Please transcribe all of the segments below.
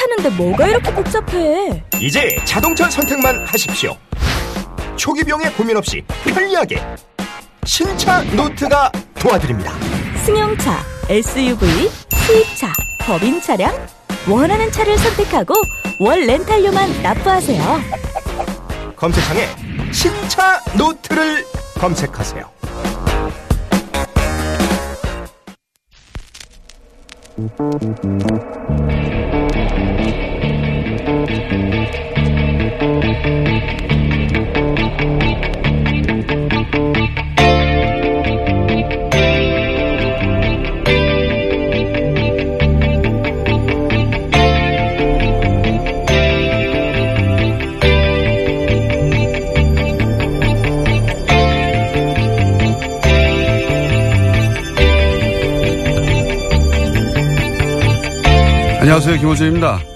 타는데 뭐가 이렇게 복잡해? 이제 자동차 선택만 하십시오 초기 비용에 고민 없이 편리하게 신차 노트가 도와드립니다 승용차, SUV, 수입차, 법인 차량 원하는 차를 선택하고 월 렌탈료만 납부하세요. 검색창에 신차 노트를 검색하세요. 안녕하세요. 김호준입니다.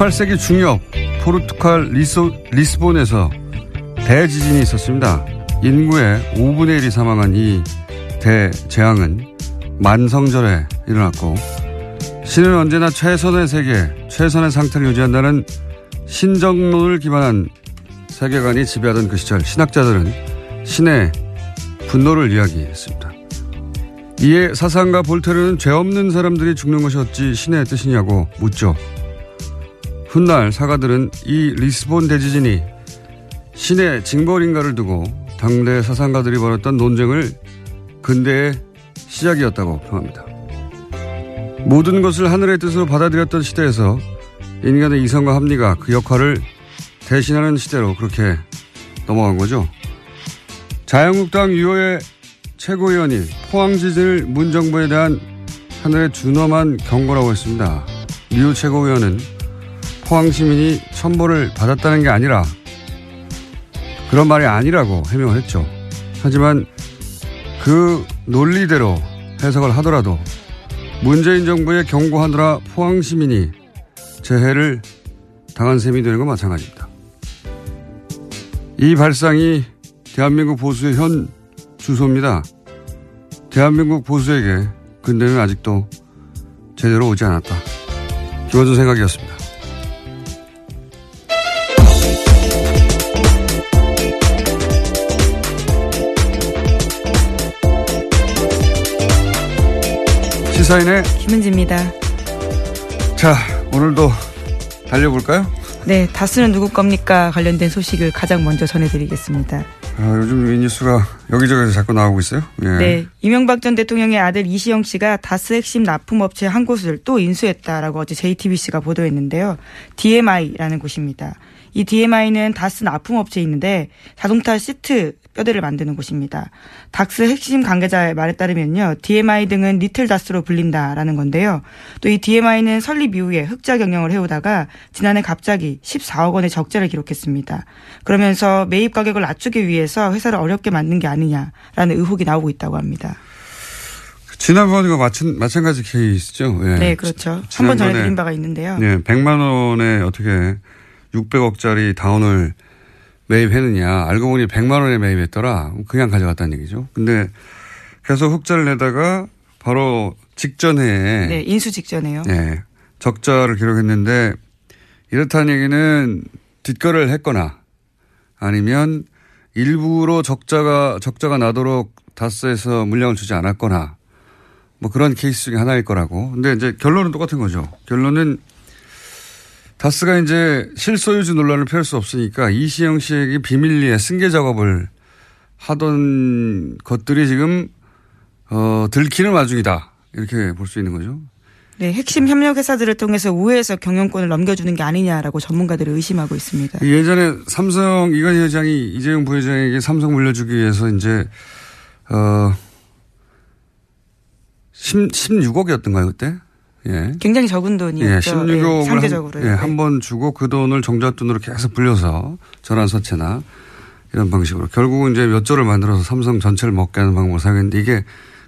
18세기 중엽 포르투갈 리소, 리스본에서 대지진이 있었습니다. 인구의 5분의 1이 사망한 이 대재앙은 만성절에 일어났고 신은 언제나 최선의 세계, 최선의 상태를 유지한다는 신정론을 기반한 세계관이 지배하던 그 시절 신학자들은 신의 분노를 이야기했습니다. 이에 사상가 볼테르는 죄 없는 사람들이 죽는 것이 어찌 신의 뜻이냐고 묻죠. 훗날 사가들은 이 리스본 대지진이 신의 징벌인가를 두고 당대 사상가들이 벌였던 논쟁을 근대의 시작이었다고 평합니다. 모든 것을 하늘의 뜻으로 받아들였던 시대에서 인간의 이성과 합리가 그 역할을 대신하는 시대로 그렇게 넘어간 거죠. 자유한국당 유호의 최고위원이 포항 지진을 문 정부에 대한 하늘의 준엄한 경고라고 했습니다. 류 최고위원은 포항 시민이 천벌을 받았다는 게 아니라 그런 말이 아니라고 해명을 했죠. 하지만 그 논리대로 해석을 하더라도 문재인 정부의 경고하느라 포항 시민이 재해를 당한 셈이 되는 건 마찬가지입니다. 이 발상이 대한민국 보수의 현 주소입니다. 대한민국 보수에게 근대는 아직도 제대로 오지 않았다. 김원준 생각이었습니다. 시사인의 김은지입니다. 자 오늘도 달려볼까요? 네, 다스는 누구 겁니까? 관련된 소식을 가장 먼저 전해드리겠습니다. 아, 요즘 이 뉴스가 여기저기서 자꾸 나오고 있어요. 예. 네, 이명박 전 대통령의 아들 이시영 씨가 다스 핵심 납품업체 한 곳을 또 인수했다라고 어제 JTBC가 보도했는데요. DMI라는 곳입니다. 이 DMI는 다스 납품업체에 있는데 자동차 시트 뼈대를 만드는 곳입니다. 닥스 핵심 관계자의 말에 따르면요. DMI 등은 리틀 다스로 불린다라는 건데요. 또 이 DMI는 설립 이후에 흑자 경영을 해오다가 지난해 갑자기 14억 원의 적자를 기록했습니다. 그러면서 매입 가격을 낮추기 위해서 회사를 어렵게 만든 게 아니냐라는 의혹이 나오고 있다고 합니다. 지난번과 마찬, 마찬가지 케이스죠. 예. 네, 그렇죠. 한 번 전해드린 바가 있는데요. 예, 100만 원에 어떻게 600억짜리 다운을 매입했느냐. 알고 보니 100만 원에 매입했더라. 그냥 가져갔다는 얘기죠. 근데 계속 흑자를 내다가 바로 직전에 네, 인수 직전에요. 네, 적자를 기록했는데 이렇다는 얘기는 뒷거래를 했거나 아니면 일부러 적자가 적자가 나도록 다스에서 물량을 주지 않았거나 뭐 그런 케이스 중에 하나일 거라고. 근데 이제 결론은 똑같은 거죠. 결론은 다스가 이제 실소유주 논란을 펴을 수 없으니까 이시영 씨에게 비밀리에 승계 작업을 하던 것들이 지금 어, 들키는 와중이다. 이렇게 볼 수 있는 거죠. 네, 핵심 협력 회사들을 통해서 우회해서 경영권을 넘겨주는 게 아니냐라고 전문가들을 의심하고 있습니다. 예전에 삼성 이건희 회장이 이재용 부회장에게 삼성 물려주기 위해서 이제 어 10, 16억이었던가요 그때? 예. 굉장히 적은 돈이었죠. 예, 16억을 예, 상대적으로. 한, 예, 한번 주고 그 돈을 정잣돈으로 계속 불려서 전환사채나 이런 방식으로 결국은 이제 몇 조를 만들어서 삼성 전체를 먹게 하는 방법을 사용했는데 이게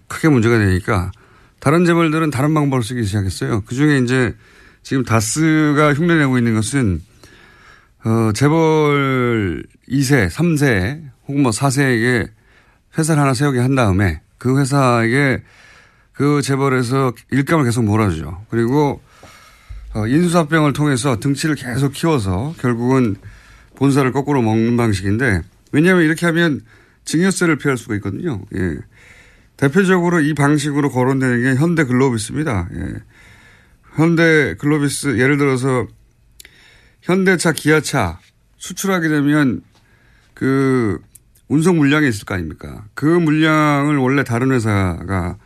크게 문제가 되니까 다른 재벌들은 다른 방법을 쓰기 시작했어요. 그 중에 이제 지금 다스가 흉내내고 있는 것은 어, 재벌 2세, 3세 혹은 뭐 4세에게 회사를 하나 세우게 한 다음에 그 회사에게 그 재벌에서 일감을 계속 몰아주죠. 그리고 어, 인수합병을 통해서 등치를 계속 키워서 결국은 본사를 거꾸로 먹는 방식인데 왜냐하면 이렇게 하면 증여세를 피할 수가 있거든요. 예. 대표적으로 이 방식으로 거론되는 게 현대 글로비스입니다. 예. 현대 글로비스 예를 들어서 현대차, 기아차 수출하게 되면 그 운송 물량이 있을 거 아닙니까? 그 물량을 원래 다른 회사가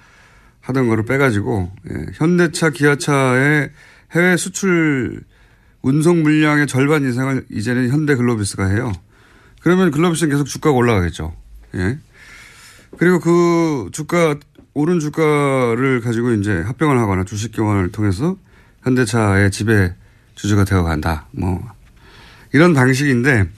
하던 거를 빼가지고 예. 현대차, 기아차의 해외 수출 운송 물량의 절반 이상을 이제는 현대 글로비스가 해요. 그러면 글로비스는 계속 주가가 올라가겠죠. 예. 그리고 그 주가 오른 주가를 가지고 이제 합병을 하거나 주식 교환을 통해서 현대차의 지배 주주가 되어 간다. 뭐 이런 방식인데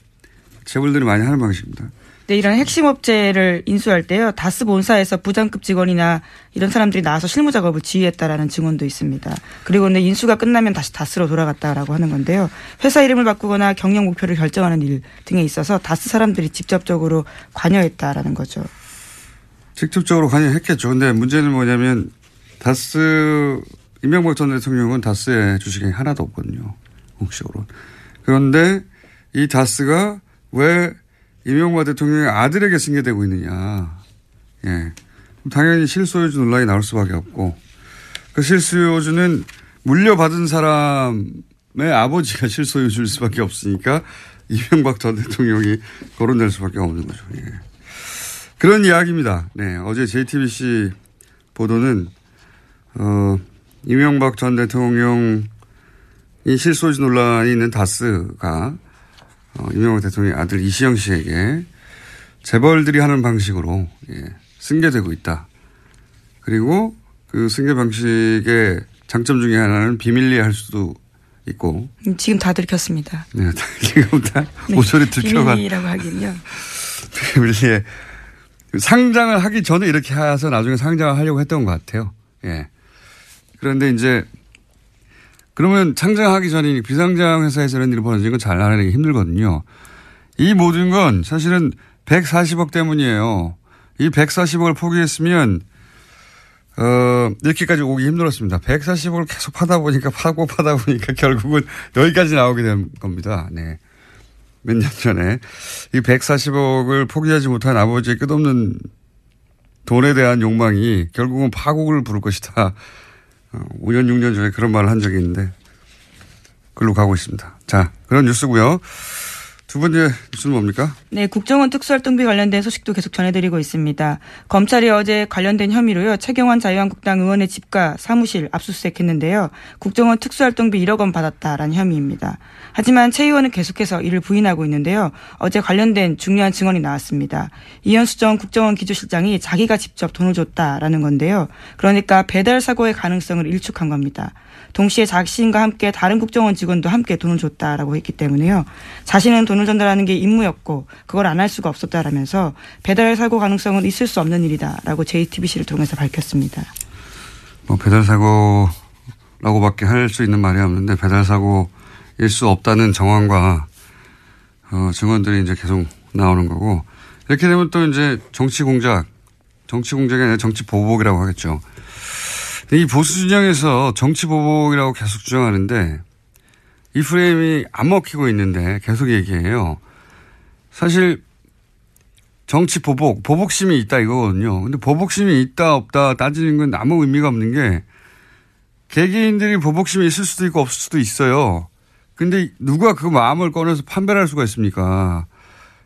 재벌들이 많이 하는 방식입니다. 네, 이런 핵심 업체를 인수할 때요. 다스 본사에서 부장급 직원이나 이런 사람들이 나와서 실무 작업을 지휘했다라는 증언도 있습니다. 그리고 근데 인수가 끝나면 다시 다스로 돌아갔다라고 하는 건데요. 회사 이름을 바꾸거나 경영 목표를 결정하는 일 등에 있어서 다스 사람들이 직접적으로 관여했다라는 거죠. 직접적으로 관여했겠죠. 근데 문제는 뭐냐면 다스 이명박 전 대통령은 다스의 주식이 하나도 없거든요. 공식적으로. 그런데 이 다스가 왜 이명박 대통령의 아들에게 승계되고 있느냐. 예. 당연히 실소유주 논란이 나올 수밖에 없고 그 실소유주는 물려받은 사람의 아버지가 실소유주일 수밖에 없으니까 이명박 전 대통령이 거론될 수밖에 없는 거죠. 예. 그런 이야기입니다. 네. 어제 JTBC 보도는, 어, 이명박 전 대통령이 실소유주 논란이 있는 다스가, 어, 이명박 대통령의 아들 이시영 씨에게 재벌들이 하는 방식으로, 예, 승계되고 있다. 그리고 그 승계 방식의 장점 중에 하나는 비밀리에 할 수도 있고. 지금 다 들켰습니다. 네. 지금 다 네. 모서리 들켜가. 비밀리라고 하긴요. 비밀리에 상장을 하기 전에 이렇게 해서 나중에 상장을 하려고 했던 것 같아요. 예. 그런데 이제 그러면 상장하기 전에 비상장 회사에서 이런 일이 벌어지는 건잘 알아내기 힘들거든요. 이 모든 건 사실은 140억 때문이에요. 이 140억을 포기했으면 어, 이렇게까지 오기 힘들었습니다. 140억을 계속 파다 보니까 파고 파다 보니까 결국은 여기까지 나오게 된 겁니다. 네. 몇 년 전에 이 140억을 포기하지 못한 아버지의 끝없는 돈에 대한 욕망이 결국은 파국을 부를 것이다. 5년, 어, 6년 전에 그런 말을 한 적이 있는데, 글로 가고 있습니다. 자, 그런 뉴스고요 두 번째 뉴스는 뭡니까? 네, 국정원 특수활동비 관련된 소식도 계속 전해드리고 있습니다. 검찰이 어제 관련된 혐의로요. 최경환 자유한국당 의원의 집과 사무실 압수수색했는데요. 국정원 특수활동비 1억 원 받았다라는 혐의입니다. 하지만 최 의원은 계속해서 이를 부인하고 있는데요. 어제 관련된 중요한 증언이 나왔습니다. 이현수 전 국정원 기조실장이 자기가 직접 돈을 줬다라는 건데요. 그러니까 배달 사고의 가능성을 일축한 겁니다. 동시에 자신과 함께 다른 국정원 직원도 함께 돈을 줬다라고 했기 때문에요. 자신은 돈을 전달하는 게 임무였고 그걸 안 할 수가 없었다라면서 배달 사고 가능성은 있을 수 없는 일이다라고 JTBC를 통해서 밝혔습니다. 뭐 배달 사고라고밖에 할 수 있는 말이 없는데 배달 사고 수 없다는 정황과 어, 증언들이 이제 계속 나오는 거고 이렇게 되면 또 이제 정치 공작, 정치 공작이 아니라 정치 보복이라고 하겠죠. 이 보수 진영에서 정치 보복이라고 계속 주장하는데 이 프레임이 안 먹히고 있는데 계속 얘기해요. 사실 정치 보복, 보복심이 있다 이거거든요. 근데 보복심이 있다 없다 따지는 건 아무 의미가 없는 게 개개인들이 보복심이 있을 수도 있고 없을 수도 있어요. 근데 누가 그 마음을 꺼내서 판별할 수가 있습니까?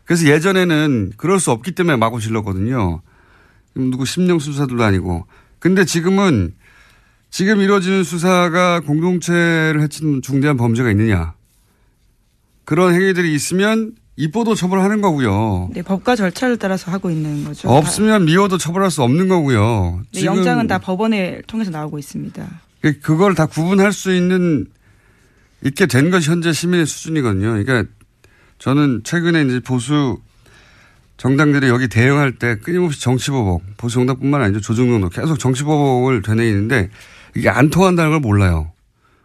그래서 예전에는 그럴 수 없기 때문에 마구 질렀거든요. 누구 심령 수사도 아니고. 근데 지금은 지금 이루어지는 수사가 공동체를 해친 중대한 범죄가 있느냐. 그런 행위들이 있으면 입보도 처벌하는 거고요. 네, 법과 절차를 따라서 하고 있는 거죠. 없으면 미워도 처벌할 수 없는 거고요. 네, 영장은 다 법원에 통해서 나오고 있습니다. 그걸 다 구분할 수 있는 있게 된 것이 현재 시민의 수준이거든요. 그러니까 저는 최근에 이제 보수 정당들이 여기 대응할 때 끊임없이 정치보복, 보수 정당뿐만 아니죠. 조중동도 계속 정치보복을 되뇌이는데 이게 안 통한다는 걸 몰라요.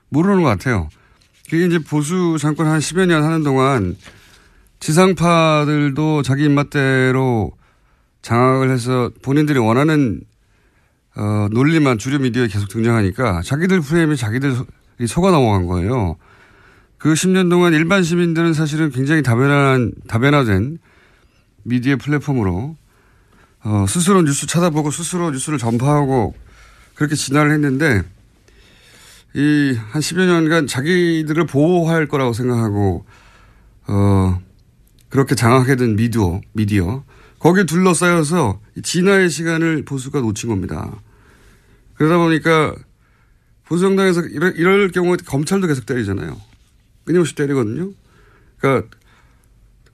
모르는 것 같아요. 그게 이제 보수 정권 한 10여 년 하는 동안 지상파들도 자기 입맛대로 장악을 해서 본인들이 원하는 어, 논리만 주류 미디어에 계속 등장하니까 자기들 프레임이 자기들 속아 넘어간 거예요. 그 10년 동안 일반 시민들은 사실은 굉장히 다변한, 다변화된 미디어 플랫폼으로 어, 스스로 뉴스 찾아보고 스스로 뉴스를 전파하고 그렇게 진화를 했는데 이 한 10여 년간 자기들을 보호할 거라고 생각하고 어, 그렇게 장악해 둔 미디어, 미디어. 거기에 둘러싸여서 진화의 시간을 보수가 놓친 겁니다. 그러다 보니까 보수정당에서 이럴, 이럴 경우에 검찰도 계속 때리잖아요. 끊임없이 때리거든요. 그러니까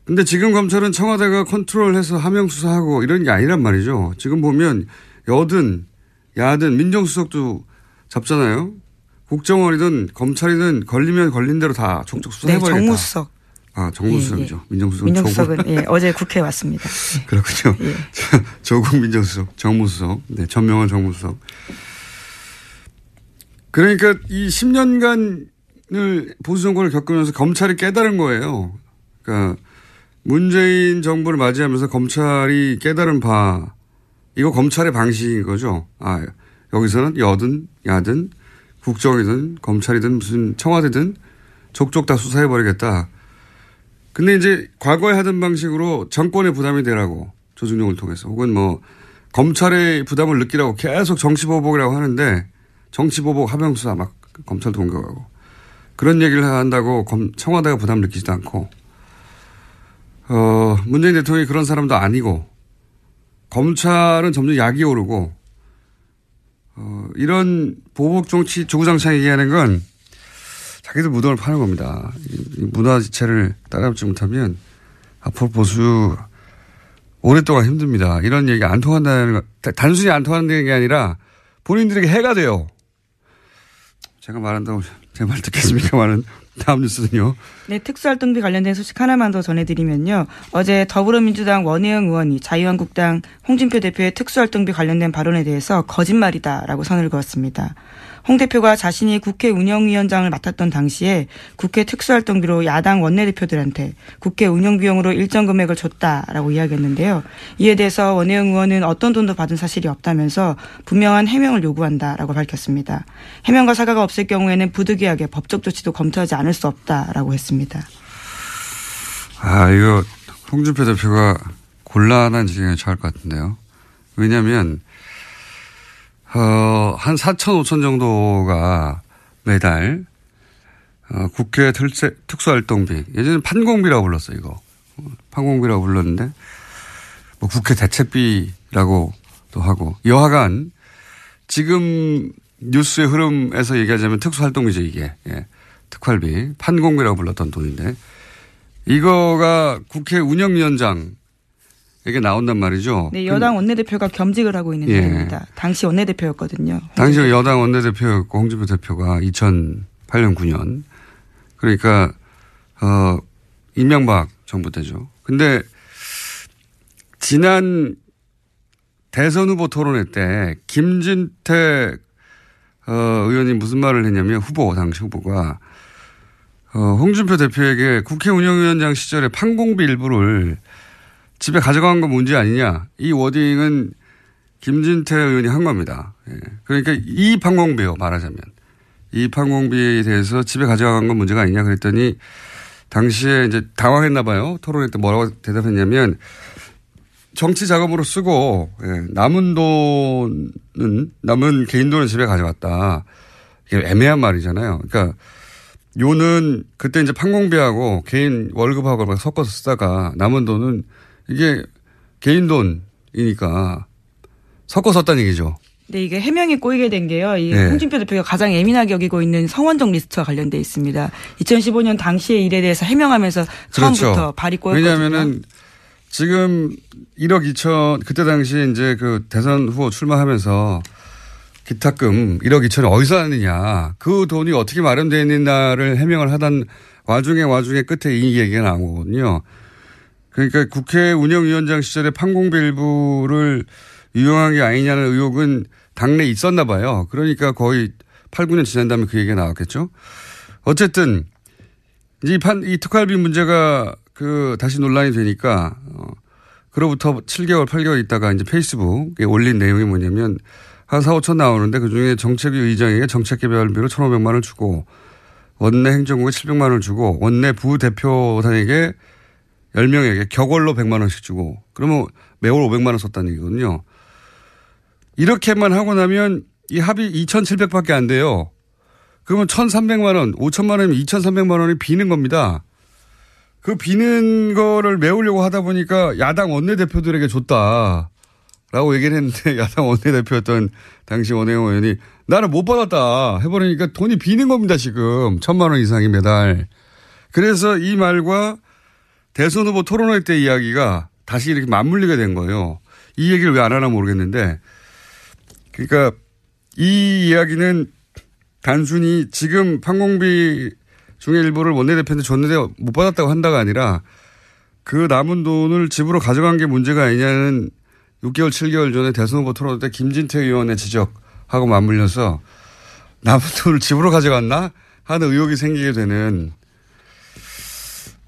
근데 지금 검찰은 청와대가 컨트롤해서 하명 수사하고 이런 게 아니란 말이죠. 지금 보면 여든 야든 민정수석도 잡잖아요. 국정원이든 검찰이든 걸리면 걸린 대로 다 족족 수사해버리겠다. 네, 정무수석. 아, 정무수석이죠. 예, 예. 민정수석은 민정수석은. 예, 어제 국회에 왔습니다. 예. 그렇군요. 조국 민정수석, 정무수석, 네, 전명환 정무수석. 그러니까 이 10년간을 보수 정권을 겪으면서 검찰이 깨달은 거예요. 그러니까 문재인 정부를 맞이하면서 검찰이 깨달은 바 이거 검찰의 방식인 거죠. 아 여기서는 여든 야든 국정이든 검찰이든 무슨 청와대든 족족 다 수사해버리겠다. 근데 이제 과거에 하던 방식으로 정권의 부담이 되라고 조중용을 통해서 혹은 뭐 검찰의 부담을 느끼라고 계속 정치보복이라고 하는데 정치보복 하명수사 막 검찰도 공격하고 그런 얘기를 한다고 검, 청와대가 부담 느끼지도 않고 어, 문재인 대통령이 그런 사람도 아니고 검찰은 점점 약이 오르고 어, 이런 보복 정치 주구장창 얘기하는 건 자기들 무덤을 파는 겁니다. 이 문화 지체를 따라잡지 못하면 앞으로 보수 오랫동안 힘듭니다. 이런 얘기 안 통한다는 거, 단순히 안 통한다는 게 아니라 본인들에게 해가 돼요. 제가 말한다고 제 말 듣겠습니까만은 다음 뉴스는요. 네, 특수활동비 관련된 소식 하나만 더 전해드리면요. 어제 더불어민주당 원혜영 의원이 자유한국당 홍준표 대표의 특수활동비 관련된 발언에 대해서 거짓말이다라고 선을 그었습니다. 홍 대표가 자신이 국회 운영위원장을 맡았던 당시에 국회 특수활동비로 야당 원내대표들한테 국회 운영비용으로 일정 금액을 줬다라고 이야기했는데요. 이에 대해서 원혜영 의원은 어떤 돈도 받은 사실이 없다면서 분명한 해명을 요구한다라고 밝혔습니다. 해명과 사과가 없을 경우에는 부득이하게 법적 조치도 검토하지 않을 수 없다라고 했습니다. 아, 이거 홍준표 대표가 곤란한 지경에 처할 것 같은데요. 왜냐하면 어, 한 4천, 5천 정도가 매달, 어, 국회 특세, 특수활동비. 예전에 판공비라고 불렀어요, 이거. 판공비라고 불렀는데, 뭐 국회 대책비라고도 하고, 여하간, 지금 뉴스의 흐름에서 얘기하자면 특수활동비죠, 이게. 예. 특활비. 판공비라고 불렀던 돈인데, 이거가 국회 운영위원장 이게 나온단 말이죠. 네, 여당 원내대표가 겸직을 하고 있는 예. 내용입니다. 당시 원내대표였거든요. 당시 여당 원내대표였고 홍준표 대표가 2008년 9년 그러니까 어 이명박 정부 때죠. 근데 지난 대선 후보 토론회 때 김진태 어 의원이 무슨 말을 했냐면 후보 당시 후보가 어, 홍준표 대표에게 국회 운영위원장 시절에 판공비 일부를 집에 가져간 건 문제 아니냐. 이 워딩은 김진태 의원이 한 겁니다. 예. 그러니까 이 판공비요, 말하자면. 이 판공비에 대해서 집에 가져간 건 문제가 아니냐 그랬더니 당시에 이제 당황했나 봐요. 토론회 때 뭐라고 대답했냐면 정치 자금으로 쓰고 예, 남은 돈은 남은 개인 돈은 집에 가져갔다. 이게 애매한 말이잖아요. 그러니까 요는 그때 이제 판공비하고 개인 월급하고 섞어서 쓰다가 남은 돈은 이게 개인 돈이니까 섞어 썼다는 얘기죠. 네, 이게 해명이 꼬이게 된 게요. 이 네. 홍준표 대표가 가장 예민하게 여기고 있는 성원정 리스트와 관련돼 있습니다. 2015년 당시의 일에 대해서 해명하면서 처음부터 발이 꼬였거든요. 그렇죠. 왜냐하면은 지금 1억 2천 그때 당시에 이제 그 대선 후보 출마하면서 기탁금 1억 2천이 어디서 났느냐 그 돈이 어떻게 마련되어 있느냐를 해명을 하던 와중에 와중에 끝에 이 얘기가 나오거든요. 그러니까 국회 운영위원장 시절에 판공비 일부를 유용한 게 아니냐는 의혹은 당내에 있었나 봐요. 그러니까 거의 8, 9년 지난 다음에 그 얘기가 나왔겠죠. 어쨌든 이 판, 이 특활비 문제가 그 다시 논란이 되니까 어, 그로부터 7개월, 8개월 있다가 이제 페이스북에 올린 내용이 뭐냐면 한 4, 5천 나오는데 그 중에 정책위 의장에게 정책개발비로 1,500만 원을 주고 원내 행정국에 700만 원을 주고 원내 부대표단에게 10명에게 격월로 100만 원씩 주고 그러면 매월 500만 원 썼다는 얘기거든요. 이렇게만 하고 나면 이 합이 2,700밖에 안 돼요. 그러면 1,300만 원, 5천만 원이면 2,300만 원이 비는 겁니다. 그 비는 거를 메우려고 하다 보니까 야당 원내대표들에게 줬다. 라고 얘기를 했는데 야당 원내대표였던 당시 원혜영 의원이 나는 못 받았다 해버리니까 돈이 비는 겁니다 지금 천만 원 이상이 매달. 그래서 이 말과 대선 후보 토론회 때 이야기가 다시 이렇게 맞물리게 된 거예요. 이 얘기를 왜 안 하나 모르겠는데 그러니까 이 이야기는 단순히 지금 판공비 중에 일부를 원내대표한테 줬는데 못 받았다고 한다가 아니라 그 남은 돈을 집으로 가져간 게 문제가 아니냐는 6개월, 7개월 전에 대선 후보 토론 때 김진태 의원의 지적하고 맞물려서 남은 돈을 집으로 가져갔나 하는 의혹이 생기게 되는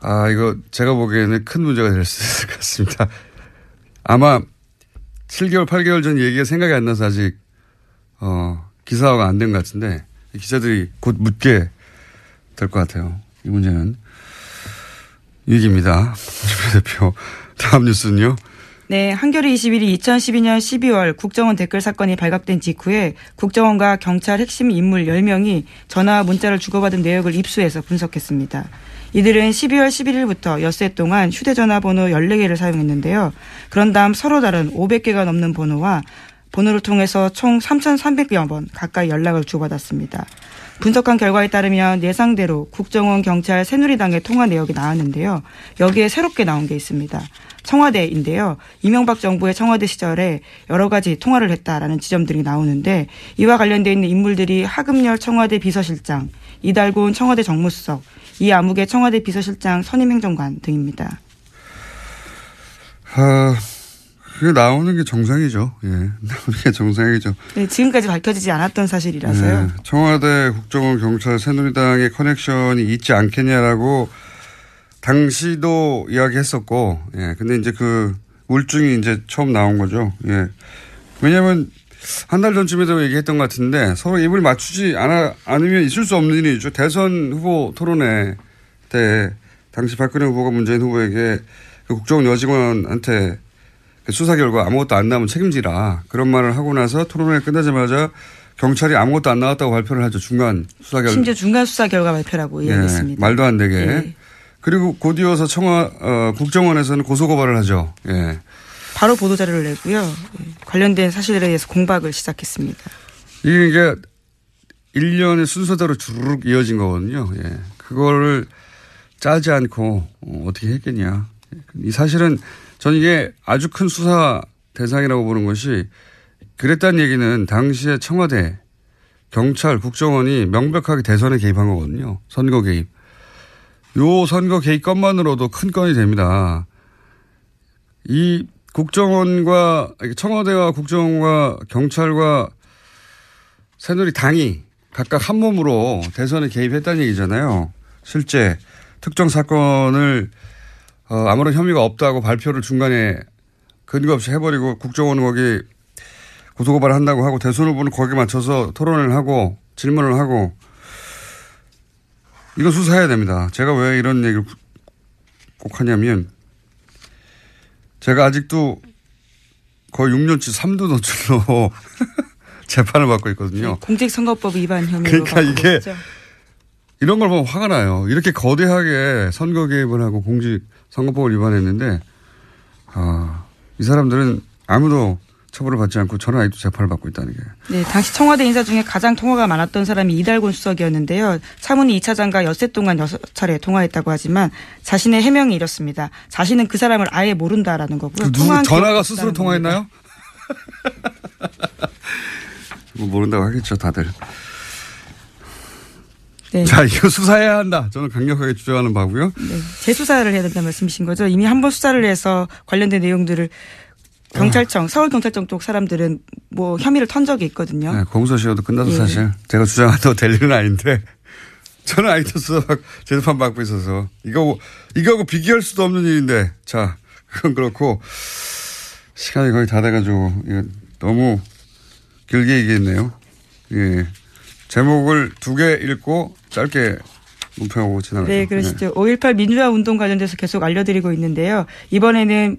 아, 이거 제가 보기에는 큰 문제가 될 수 있을 것 같습니다. 아마 7개월, 8개월 전 얘기가 생각이 안 나서 아직, 어, 기사화가 안 된 것 같은데 기자들이 곧 묻게 될 것 같아요. 이 문제는. 위기입니다. 주표 대표. 다음 뉴스는요. 네, 한겨레 21이 2012년 12월 국정원 댓글 사건이 발각된 직후에 국정원과 경찰 핵심 인물 10명이 전화와 문자를 주고받은 내역을 입수해서 분석했습니다. 이들은 12월 11일부터 엿새 동안 휴대전화 번호 14개를 사용했는데요. 그런 다음 서로 다른 500개가 넘는 번호와 번호를 통해서 총 3,300여 번 가까이 연락을 주고받았습니다. 분석한 결과에 따르면 예상대로 국정원, 경찰, 새누리당의 통화 내역이 나왔는데요. 여기에 새롭게 나온 게 있습니다. 청와대인데요. 이명박 정부의 청와대 시절에 여러 가지 통화를 했다라는 지점들이 나오는데 이와 관련되어 있는 인물들이 하금열 청와대 비서실장, 이달곤 청와대 정무수석, 이아무개 청와대 비서실장 선임 행정관 등입니다. 아, 그게 나오는 게 정상이죠. 예. 나오는 게 정상이죠. 네, 지금까지 밝혀지지 않았던 사실이라서요. 네, 청와대, 국정원, 경찰, 새누리당의 커넥션이 있지 않겠냐라고 당시도 이야기했었고, 예. 근데 이제 그 울증이 이제 처음 나온 거죠. 예. 왜냐면 한 달 전쯤에도 얘기했던 것 같은데 서로 입을 맞추지 않아, 않으면 있을 수 없는 일이죠. 대선 후보 토론회 때 당시 박근혜 후보가 문재인 후보에게 그 국정원 여직원한테 그 수사 결과 아무것도 안 나오면 책임지라 그런 말을 하고 나서 토론회 끝나자마자 경찰이 아무것도 안 나왔다고 발표를 하죠. 중간 수사 결과. 심지어 중간 수사 결과 발표라고 예, 이야기했습니다. 말도 안 되게. 예. 그리고 곧이어서 청와 어, 국정원에서는 고소 고발을 하죠. 예. 바로 보도 자료를 내고요. 예, 관련된 사실에 대해서 공박을 시작했습니다. 이게 이게 1년의 순서대로 주르륵 이어진 거거든요. 예. 그거를 짜지 않고 어, 어떻게 했겠냐. 이 사실은 저는 이게 아주 큰 수사 대상이라고 보는 것이 그랬다는 얘기는 당시에 청와대, 경찰, 국정원이 명백하게 대선에 개입한 거거든요. 선거 개입. 요 선거 개입 건만으로도 큰 건이 됩니다. 이 국정원과 청와대와 국정원과 경찰과 새누리 당이 각각 한 몸으로 대선에 개입했다는 얘기잖아요. 실제 특정 사건을 어, 아무런 혐의가 없다고 발표를 중간에 근거 없이 해버리고 국정원은 거기 고소고발을 한다고 하고 대선 후보는 거기에 맞춰서 토론을 하고 질문을 하고 이거 수사해야 됩니다. 제가 왜 이런 얘기를 꼭 하냐면 제가 아직도 거의 6년치 3도 노출로 재판을 받고 있거든요. 공직선거법 위반 혐의로 그러니까 이게 있죠. 이런 걸 보면 화가 나요. 이렇게 거대하게 선거 개입을 하고 공직 선거법을 위반했는데 아, 이 사람들은 아무도 처벌을 받지 않고 저는 아직도 재판을 받고 있다는 게. 네, 당시 청와대 인사 중에 가장 통화가 많았던 사람이 이달곤 수석이었는데요. 차문희 2차장과 엿새 동안 여섯 차례 통화했다고 하지만 자신의 해명이 이렇습니다. 자신은 그 사람을 아예 모른다라는 거고요. 그 누구 전화가 스스로 통화했나요? 뭐 모른다고 하겠죠, 다들. 네. 자, 이거 수사해야 한다. 저는 강력하게 주장하는 바고요. 네, 재수사를 해야 된다는 말씀이신 거죠. 이미 한 번 수사를 해서 관련된 내용들을 경찰청, 서울 경찰청 쪽 사람들은 뭐 혐의를 턴 적이 있거든요. 네, 공소시효도 끝나서 예. 사실 제가 주장한다고 될 일은 아닌데 저는 수사 재판 받고 있어서 이거 이거하고 비교할 수도 없는 일인데 자 그건 그렇고 시간이 거의 다 돼가지고 너무 길게 얘기했네요. 예 제목을 두 개 읽고 짧게 논평하고 지나가죠. 네, 그러시죠. 5.18 민주화 운동 관련돼서 계속 알려드리고 있는데요. 이번에는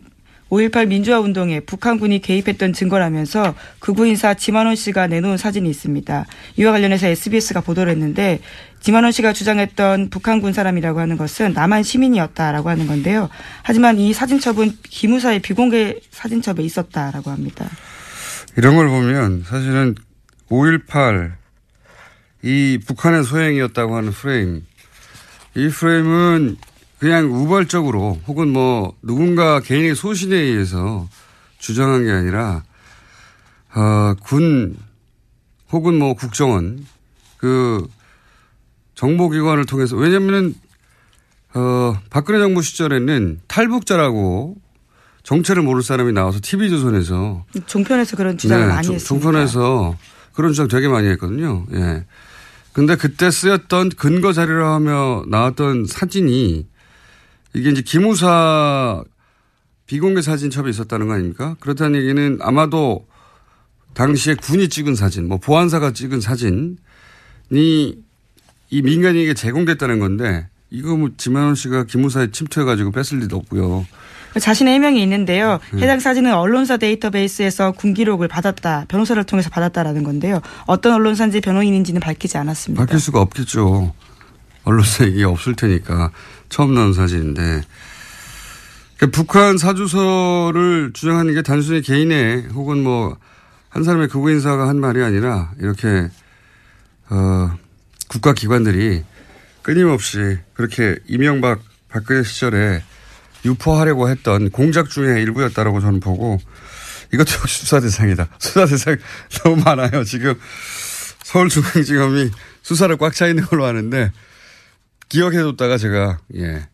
5.18 민주화 운동에 북한군이 개입했던 증거라면서 극우 인사 지만원 씨가 내놓은 사진이 있습니다. 이와 관련해서 SBS가 보도를 했는데 지만원 씨가 주장했던 북한군 사람이라고 하는 것은 남한 시민이었다라고 하는 건데요. 하지만 이 사진첩은 기무사의 비공개 사진첩에 있었다라고 합니다. 이런 걸 보면 사실은 5.18 이 북한의 소행이었다고 하는 프레임 이 프레임은 그냥 우발적으로 혹은 뭐 누군가 개인의 소신에 의해서 주장한 게 아니라 어, 군 혹은 뭐 국정원 그 정보기관을 통해서 왜냐면은 어, 박근혜 정부 시절에는 탈북자라고 정체를 모를 사람이 나와서 TV조선에서 종편에서 그런 주장을 네, 많이 종- 했습니다. 종편에서 그런 주장 되게 많이 했거든요. 예. 근데 그때 쓰였던 근거 자료로 하며 나왔던 사진이 이게 이제 기무사 비공개 사진첩에 있었다는 거 아닙니까? 그렇다는 얘기는 아마도 당시에 군이 찍은 사진, 뭐 보안사가 찍은 사진이 이 민간인에게 제공됐다는 건데 이거 뭐 지만원 씨가 기무사에 침투해가지고 뺐을 리도 없고요. 자신의 해명이 있는데요. 음. 해당 사진은 언론사 데이터베이스에서 군 기록을 받았다, 변호사를 통해서 받았다라는 건데요. 어떤 언론사인지 변호인인지는 밝히지 않았습니다. 밝힐 수가 없겠죠. 언론사 얘기 없을 테니까 처음 나온 사진인데 그러니까 북한 사주서를 주장하는 게 단순히 개인의 혹은 뭐 한 사람의 극우 인사가 한 말이 아니라 이렇게 어 국가 기관들이 끊임없이 그렇게 이명박 박근혜 시절에 유포하려고 했던 공작 중의 일부였다라고 저는 보고 이것도 역시 수사 대상이다. 수사 대상 너무 많아요. 지금 서울중앙지검이 수사를 꽉 차 있는 걸로 아는데 기억해뒀다가 제가 예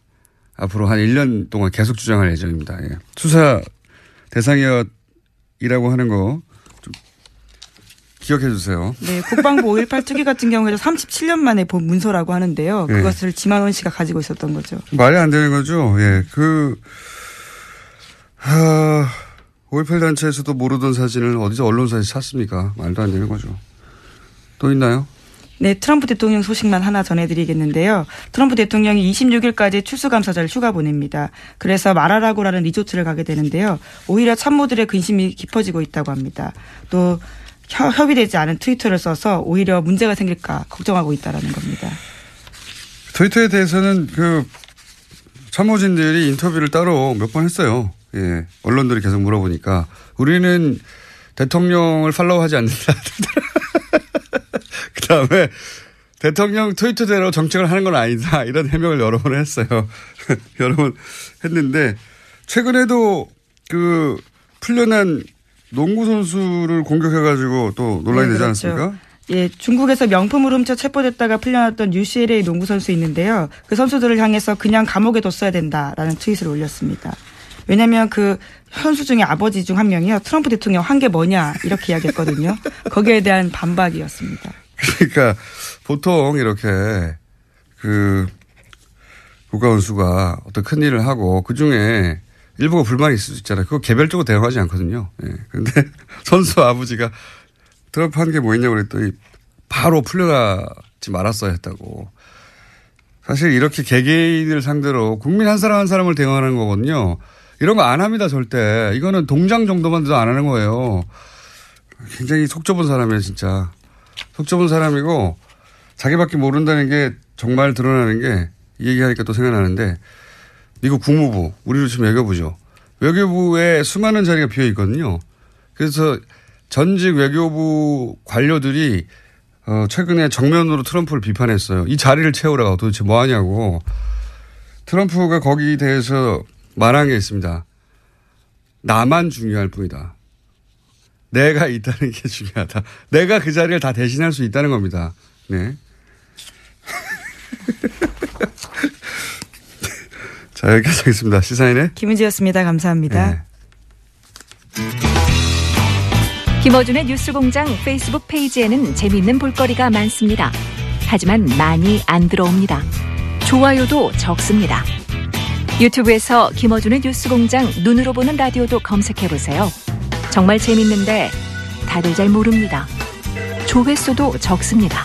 앞으로 한 1년 동안 계속 주장할 예정입니다. 예. 수사 대상이라고 하는 거좀 기억해 주세요. 네, 국방부 5.18 특위 같은 경우에도 37년 만에 본 문서라고 하는데요. 네. 그것을 지만원 씨가 가지고 있었던 거죠. 말이 안 되는 거죠. 예, 그, 하, 5.18 단체에서도 모르던 사진을 어디서 언론사에서 찾습니까? 말도 안 되는 거죠. 또 있나요? 네, 트럼프 대통령 소식만 하나 전해드리겠는데요. 트럼프 대통령이 26일까지 출수감사절 휴가 보냅니다. 그래서 마라라고라는 리조트를 가게 되는데요. 오히려 참모들의 근심이 깊어지고 있다고 합니다. 또 협- 협의되지 않은 트위터를 써서 오히려 문제가 생길까 걱정하고 있다라는 겁니다. 트위터에 대해서는 그 참모진들이 인터뷰를 따로 몇 번 했어요. 예. 언론들이 계속 물어보니까 우리는 대통령을 팔로우하지 않는다. 그 다음에 대통령 트위터대로 정책을 하는 건 아니다. 이런 해명을 여러 번 했어요. 여러 번 했는데 최근에도 그 풀려난 농구 선수를 공격해가지고 또 논란이 네, 되지 그렇죠. 않았습니까? 예, 중국에서 명품을 훔쳐 체포됐다가 풀려났던 UCLA 농구 선수 있는데요. 그 선수들을 향해서 그냥 감옥에 뒀어야 된다라는 트윗을 올렸습니다. 왜냐하면 그 선수 중에 아버지 중 한 명이요 트럼프 대통령 한 게 뭐냐 이렇게 이야기했거든요. 거기에 대한 반박이었습니다. 그러니까 보통 이렇게 그 국가원수가 어떤 큰 일을 하고 그 중에 일부가 불만이 있을 수 있잖아요. 그거 개별적으로 대응하지 않거든요. 예. 그런데 선수 아버지가 트럼프 한 게 뭐 있냐고 그랬더니 바로 풀려가지 말았어야 했다고. 사실 이렇게 개개인을 상대로 국민 한 사람 한 사람을 대응하는 거거든요. 이런 거 안 합니다, 절대. 이거는 동장 정도만 도안 하는 거예요. 굉장히 속 좁은 사람이에요, 진짜. 속 좁은 사람이고 자기밖에 모른다는 게 정말 드러나는 게이 얘기하니까 또 생각나는데 미국 국무부, 우리로 치면 외교부죠. 외교부에 수많은 자리가 비어 있거든요. 그래서 전직 외교부 관료들이 어, 최근에 정면으로 트럼프를 비판했어요. 이 자리를 채우라고 도대체 뭐 하냐고. 트럼프가 거기에 대해서 말한 게 있습니다. 나만 중요할 뿐이다. 내가 있다는 게 중요하다. 내가 그 자리를 다 대신할 수 있다는 겁니다. 네. 자, 여기까지 하겠습니다. 시사인의 김은지였습니다. 감사합니다. 네. 김어준의 뉴스공장 페이스북 페이지에는 재미있는 볼거리가 많습니다. 하지만 많이 안 들어옵니다. 좋아요도 적습니다. 유튜브에서 김어준의 뉴스공장 눈으로 보는 라디오도 검색해보세요. 정말 재밌는데 다들 잘 모릅니다. 조회수도 적습니다.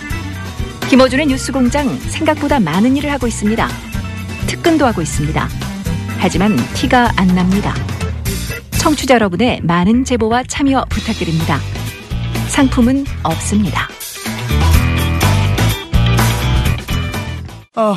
김어준의 뉴스공장 생각보다 많은 일을 하고 있습니다. 특근도 하고 있습니다. 하지만 티가 안 납니다. 청취자 여러분의 많은 제보와 참여 부탁드립니다. 상품은 없습니다. 아,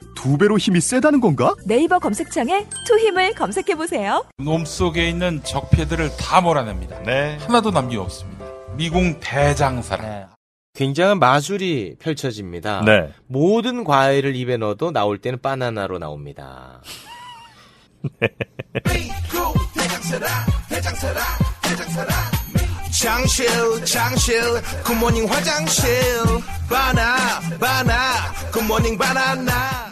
두 배로 힘이 세다는 건가? 네이버 검색창에 투 힘을 검색해 보세요. 몸 속에 있는 적폐들을 다 몰아냅니다. 하나도 남김없습니다. 미궁 대장사랑. 굉장한 마술이 펼쳐집니다. 네. 모든 과일을 입에 넣어도 나올 때는 바나나로 나옵니다. 장실 장실 good morning 화장실 바나 바나 good morning 바나나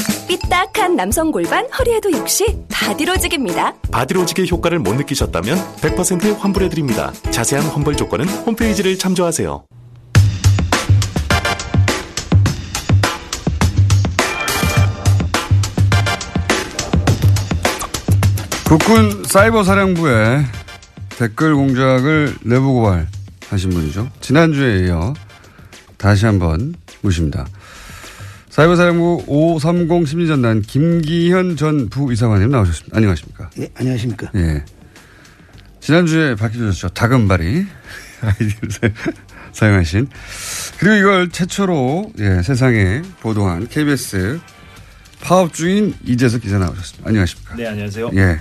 삐딱한 남성 골반 허리에도 역시 바디로직입니다. 바디로직의 효과를 못 느끼셨다면 100% 환불해드립니다. 자세한 환불 조건은 홈페이지를 참조하세요. 국군 사이버 사령부에 댓글 공작을 내부 고발하신 분이죠. 지난주에 이어 다시 한번 모십니다. 사이버 사령부 530 심리전단 김기현 전 부이사관님 나오셨습니다. 안녕하십니까? 네, 안녕하십니까? 예. 지난주에 밝혀졌죠. 다금바리 아이디를 사용하신. 그리고 이걸 최초로 예, 세상에 보도한 KBS 파업 중인 이재석 기자 나오셨습니다. 안녕하십니까? 네, 안녕하세요. 예.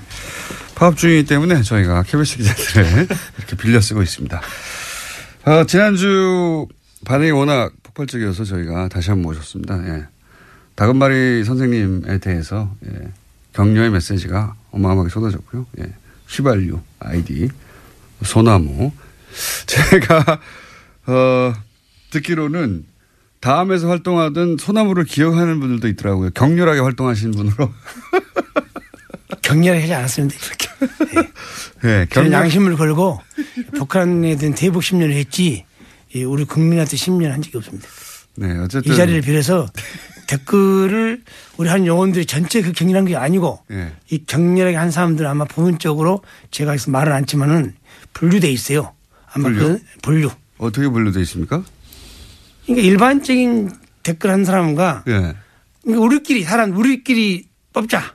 파업 중이기 때문에 저희가 KBS 기자들을 이렇게 빌려 쓰고 있습니다. 어, 지난주 반응이 워낙 폭발적이어서 저희가 다시 한번 모셨습니다. 예. 다금바리 선생님에 대해서 예. 격려의 메시지가 어마어마하게 쏟아졌고요. 예. 휘발유 아이디 소나무 제가 어, 듣기로는 다음에서 활동하던 소나무를 기억하는 분들도 있더라고요. 격렬하게 활동하시는 분으로. 격렬하게 하지 않았습니다. 네, 저는 양심을 걸고 북한에 대한 대북 심리를 했지 예, 우리 국민한테 심리를 한 적이 없습니다. 네, 어쨌든 이 자리를 빌어서 댓글을 우리 한 영혼들이 전체 그 격렬한 게 아니고 네. 이 격렬하게 한 사람들은 아마 부분적으로 제가 여기서 말을 않지만은 분류돼 있어요. 아마 분류? 그 분류. 어떻게 분류되어 있습니까? 그러니까 일반적인 댓글 한 사람과 예. 그러니까 우리끼리 사람 우리끼리 뽑자.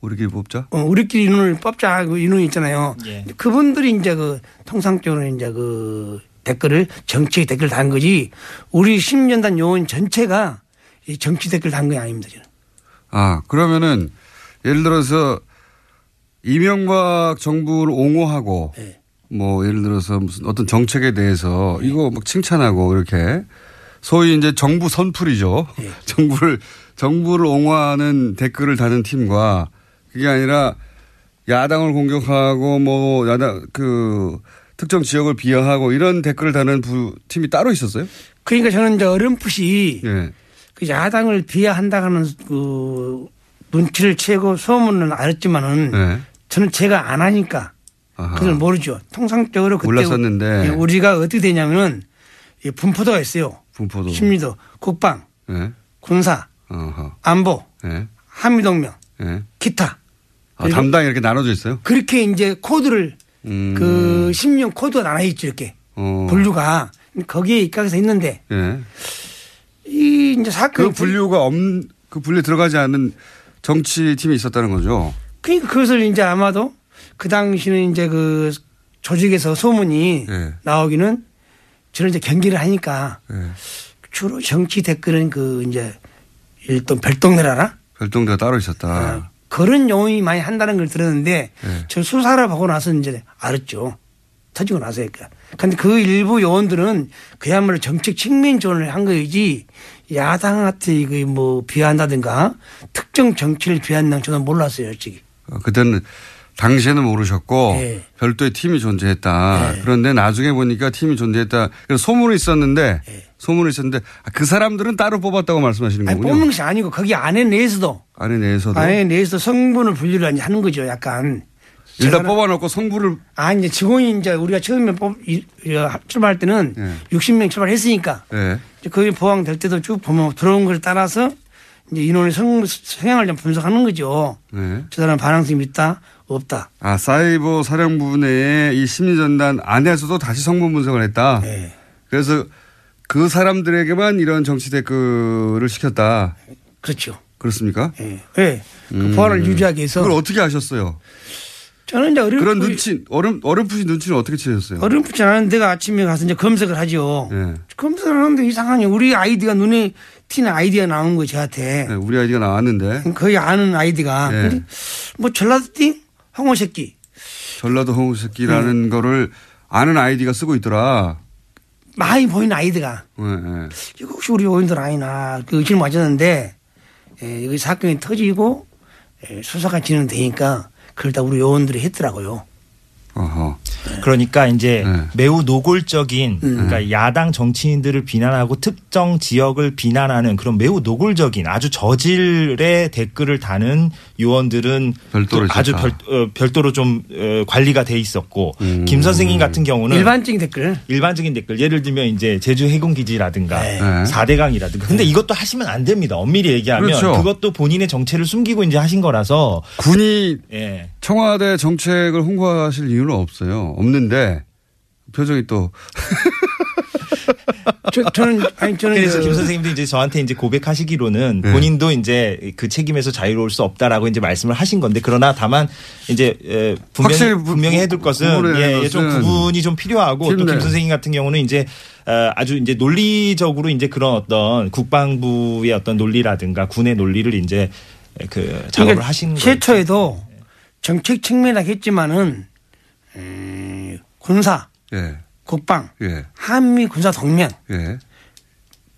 우리끼리 뽑자? 어, 우리끼리 인원을 뽑자. 그 인원이 있잖아요. 예. 그분들이 이제 그 통상적으로 이제 그 댓글을 정치 댓글 단 거지 우리 신년단 요원 전체가 이 정치 댓글 단게 아닙니다. 저는. 아, 그러면은 예를 들어서 이명박 정부를 옹호하고 네. 뭐 예를 들어서 무슨 어떤 정책에 대해서 이거 막 칭찬하고 이렇게 소위 이제 정부 선풀이죠. 네. 정부를 정부를 옹호하는 댓글을 다는 팀과 그게 아니라 야당을 공격하고 뭐 야당 그 특정 지역을 비하하고 이런 댓글을 다는 부, 팀이 따로 있었어요? 그러니까 저는 이제 어렴풋이 예. 그 야당을 비하한다는 그 눈치를 채고 소문은 알았지만은 네. 저는 제가 안 하니까 그걸 모르죠. 통상적으로 그때 몰랐었는데. 예, 우리가 어떻게 되냐면은 이 분포도가 있어요. 분포도. 심리도, 국방, 예. 군사, 어허. 안보, 예. 한미동맹, 예. 기타. 아, 담당이 이렇게 나눠져 있어요? 그렇게 이제 코드를 음. 그 심령 코드가 나눠 있죠 이렇게 어. 분류가 거기에 입각해서 있는데 예. 이 이제 사건 그 분류가 없, 그 분류 들어가지 않는 정치 팀이 있었다는 거죠. 그러니까 그것을 이제 아마도 그 당시는 이제 그 조직에서 소문이 예. 나오기는 저는 이제 경기를 하니까 예. 주로 정치 댓글은 그 이제 일동 별동네라나 별동대가 따로 있었다. 그런 요인이 많이 한다는 걸 들었는데 예. 저 수사를 보고 나서 이제 알았죠. 터지고 나서 그러니까. 근데 그 일부 요원들은 그야말로 정책 측면 지원을 한 거이지 야당한테 그뭐 비한다든가 특정 정치를 비한다는 저는 몰랐어요, 솔직히. 어, 그때는 당시에는 모르셨고 예. 별도의 팀이 존재했다. 그런데 나중에 보니까 팀이 존재했다. 그래서 소문이 있었는데 소문이 있었는데 아, 그 사람들은 따로 뽑았다고 말씀하시는 아니, 거군요. 뽑는 것이 아니고 거기 안에 내에서도 안에 내에서도 안에 내에서 성분을 분류를 하는 거죠, 약간. 일단 뽑아놓고 성부를 아, 이제 직원이 이제 우리가 처음에 뽑, 출발할 때는 예. 60명 출발했으니까 예. 거기 보강될 때도 쭉 보면 들어온 걸 따라서 이제 인원의 성, 성향을 좀 분석하는 거죠. 네. 저 사람 반항성이 있다, 없다. 아 사이버 사령부 내의 이 심리전단 안에서도 다시 성분 분석을 했다. 네. 그래서 그 사람들에게만 이런 정치 댓글을 시켰다. 그렇죠. 그렇습니까? 예. 네. 그 보안을 유지하기 위해서. 그걸 어떻게 아셨어요? 저는 이제 어렴풋이 그런 눈치, 어렴, 어렴풋이 눈치는 어떻게 채셨어요? 어렴풋이 않은 데가 아침에 가서 이제 검색을 하죠. 예. 검색을 하는데 이상하니 우리 아이디가 눈에 튀는 아이디가 나온 거예요, 저한테. 네, 우리 아이디가 나왔는데. 거의 아는 아이디가. 예. 근데 뭐 전라도 띵? 홍어 새끼. 전라도 홍어 새끼라는 거를 아는 아이디가 쓰고 있더라. 많이 보이는 아이디가. 예, 예. 이거 혹시 우리 요원들 아니냐 그 의심을 맞았는데 예, 여기 사건이 터지고 예, 수사가 진행되니까 그걸 다 우리 요원들이 했더라고요. 어허. 그러니까 이제 네. 매우 노골적인 음. 그러니까 야당 정치인들을 비난하고 특정 지역을 비난하는 그런 매우 노골적인 아주 저질의 댓글을 다는 요원들은 별도로 또 아주 별. 어, 별도로 좀 어, 관리가 돼 있었고 음. 김 선생님 같은 경우는 일반적인 댓글. 일반적인 댓글 예를 들면 이제 제주 해군 기지라든가 네. 사대강이라든가 근데 이것도 하시면 안 됩니다. 엄밀히 얘기하면 그렇죠. 그것도 본인의 정체를 숨기고 이제 하신 거라서 군이 예. 청와대 정책을 홍보하실 이유는 없어요. 없는데 표정이 또 저, 저는 아니 저는 그래서 그- 김 선생님도 이제 저한테 이제 고백하시기로는 네. 본인도 이제 그 책임에서 자유로울 수 없다라고 이제 말씀을 하신 건데 그러나 다만 이제 에, 분명히 분명히 해둘 것은 구분을 예, 예, 좀 구분이 좀 필요하고 또. 김 선생님 같은 경우는 이제 어, 아주 이제 논리적으로 이제 그런 어떤 국방부의 어떤 논리라든가 군의 논리를 이제 그 작업을 그러니까 하신 거예요. 최초에도 정책 측면이라 했지만은 음, 군사, 예, 국방, 예, 한미 군사 동맹 예,